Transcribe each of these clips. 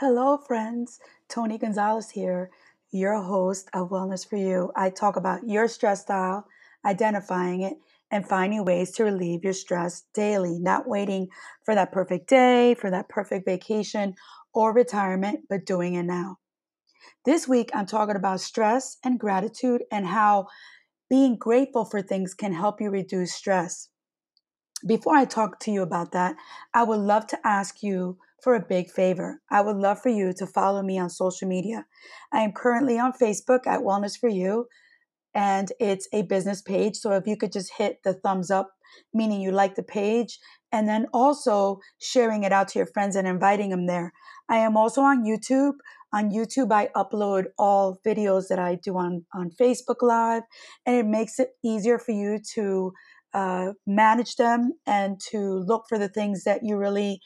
Hello, friends. Tony Gonzalez here, your host of Wellness for You. I talk about your stress style, identifying it, and finding ways to relieve your stress daily, not waiting for that perfect day, for that perfect vacation or retirement, but doing it now. This week, I'm talking about stress and gratitude and how being grateful for things can help you reduce stress. Before I talk to you about that, I would love to ask you for a big favor. I would love for you to follow me on social media. I am currently on Facebook at Wellness for You, and it's a business page. So if you could just hit the thumbs up, meaning you like the page, and then also sharing it out to your friends and inviting them there. I am also on YouTube. On YouTube, I upload all videos that I do on, on Facebook Live, and it makes it easier for you to uh, manage them and to look for the things that you really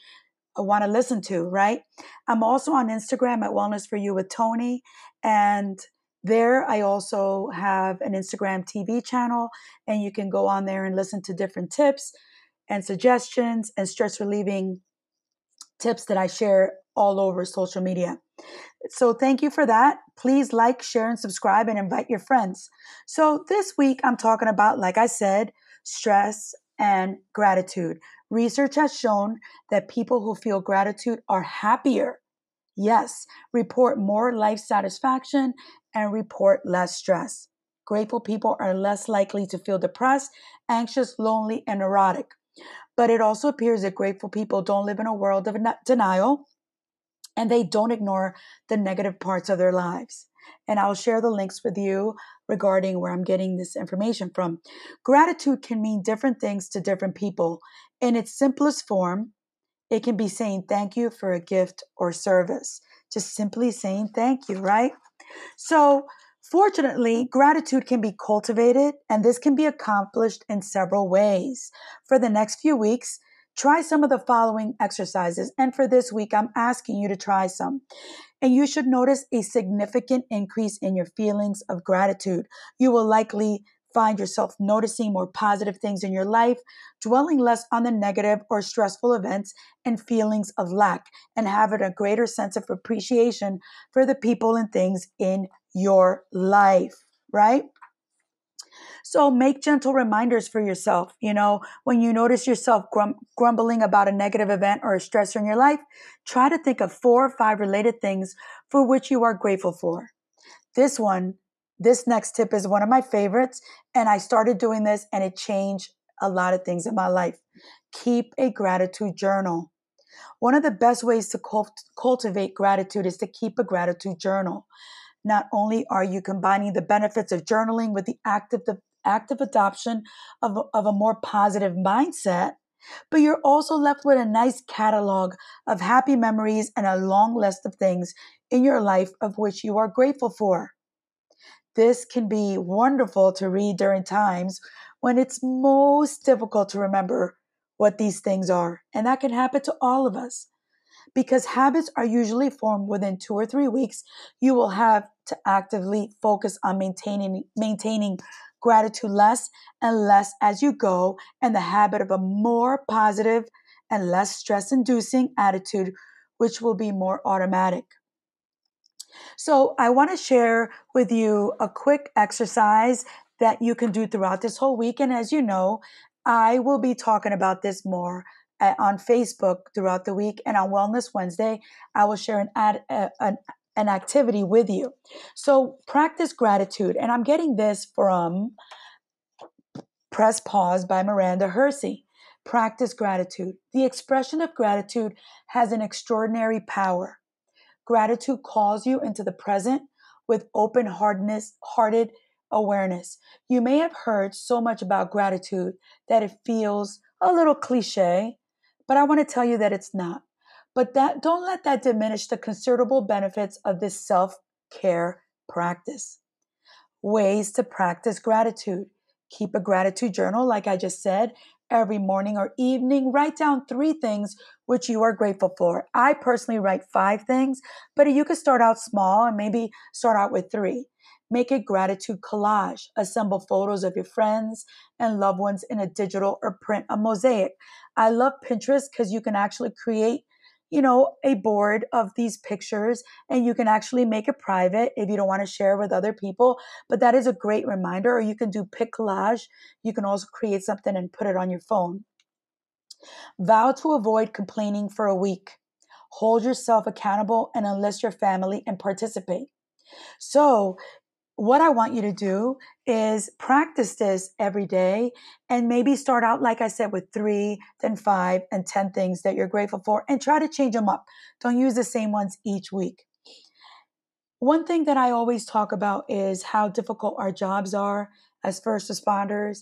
Uh, want to listen to, right? I'm also on Instagram at Wellness for You with Tony. And there I also have an Instagram TV channel, and you can go on there and listen to different tips and suggestions and stress relieving tips that I share all over social media. So thank you for that. Please like, share, and subscribe and invite your friends. So this week I'm talking about, like I said, stress and gratitude. Research has shown that people who feel gratitude are happier. Yes, report more life satisfaction and report less stress. Grateful people are less likely to feel depressed, anxious, lonely, and neurotic. But it also appears that grateful people don't live in a world of denial and they don't ignore the negative parts of their lives. And I'll share the links with you regarding where I'm getting this information from. Gratitude can mean different things to different people, in its simplest form, it can be saying thank you for a gift or service. Just simply saying thank you, right? So, fortunately, gratitude can be cultivated, and this can be accomplished in several ways. For the next few weeks, try some of the following exercises. And for this week, I'm asking you to try some. And you should notice a significant increase in your feelings of gratitude. You will likely find yourself noticing more positive things in your life, dwelling less on the negative or stressful events and feelings of lack, and having a greater sense of appreciation for the people and things in your life, right? So make gentle reminders for yourself. You know, when you notice yourself grum- grumbling about a negative event or a stressor in your life, try to think of four or five related things for which you are grateful for. This one this next tip is one of my favorites, and I started doing this and it changed a lot of things in my life. Keep a gratitude journal. One of the best ways to cult- cultivate gratitude is to keep a gratitude journal. Not only are you combining the benefits of journaling with the active, the active adoption of, of a more positive mindset, but you're also left with a nice catalog of happy memories and a long list of things in your life of which you are grateful for. This can be wonderful to read during times when it's most difficult to remember what these things are. And that can happen to all of us. Because habits are usually formed within two or three weeks, you will have to actively focus on maintaining maintaining gratitude less and less as you go, and the habit of a more positive and less stress inducing attitude, which will be more automatic. So, I want to share with you a quick exercise that you can do throughout this whole week. And as you know, I will be talking about this more on Facebook throughout the week. And on Wellness Wednesday, I will share an, ad, uh, an, an activity with you. So, practice gratitude. And I'm getting this from Press Pause by Miranda Hersey. Practice gratitude. The expression of gratitude has an extraordinary power. Gratitude calls you into the present with open heartedness, hearted awareness. You may have heard so much about gratitude that it feels a little cliche, but I want to tell you that it's not. But that don't let that diminish the considerable benefits of this self-care practice. Ways to practice gratitude. Keep a gratitude journal like I just said every morning or evening. Write down three things which you are grateful for. I personally write five things, but you could start out small and maybe start out with three. Make a gratitude collage. Assemble photos of your friends and loved ones in a digital or print a mosaic. I love Pinterest because you can actually create you know, a board of these pictures and you can actually make it private if you don't want to share with other people. But that is a great reminder. Or you can do pic collage. You can also create something and put it on your phone. Vow to avoid complaining for a week. Hold yourself accountable and enlist your family and participate. So, what I want you to do is practice this every day and maybe start out, like I said, with three, then five, and 10 things that you're grateful for and try to change them up. Don't use the same ones each week. One thing that I always talk about is how difficult our jobs are as first responders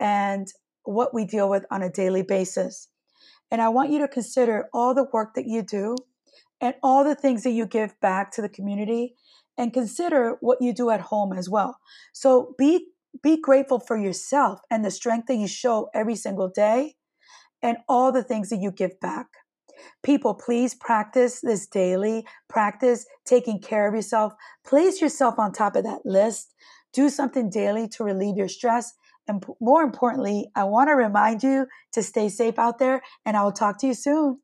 and what we deal with on a daily basis. And I want you to consider all the work that you do and all the things that you give back to the community and consider what you do at home as well. So be be grateful for yourself and the strength that you show every single day and all the things that you give back. People, please practice this daily. Practice taking care of yourself. Place yourself on top of that list. Do something daily to relieve your stress. And more importantly, I want to remind you to stay safe out there, and I will talk to you soon.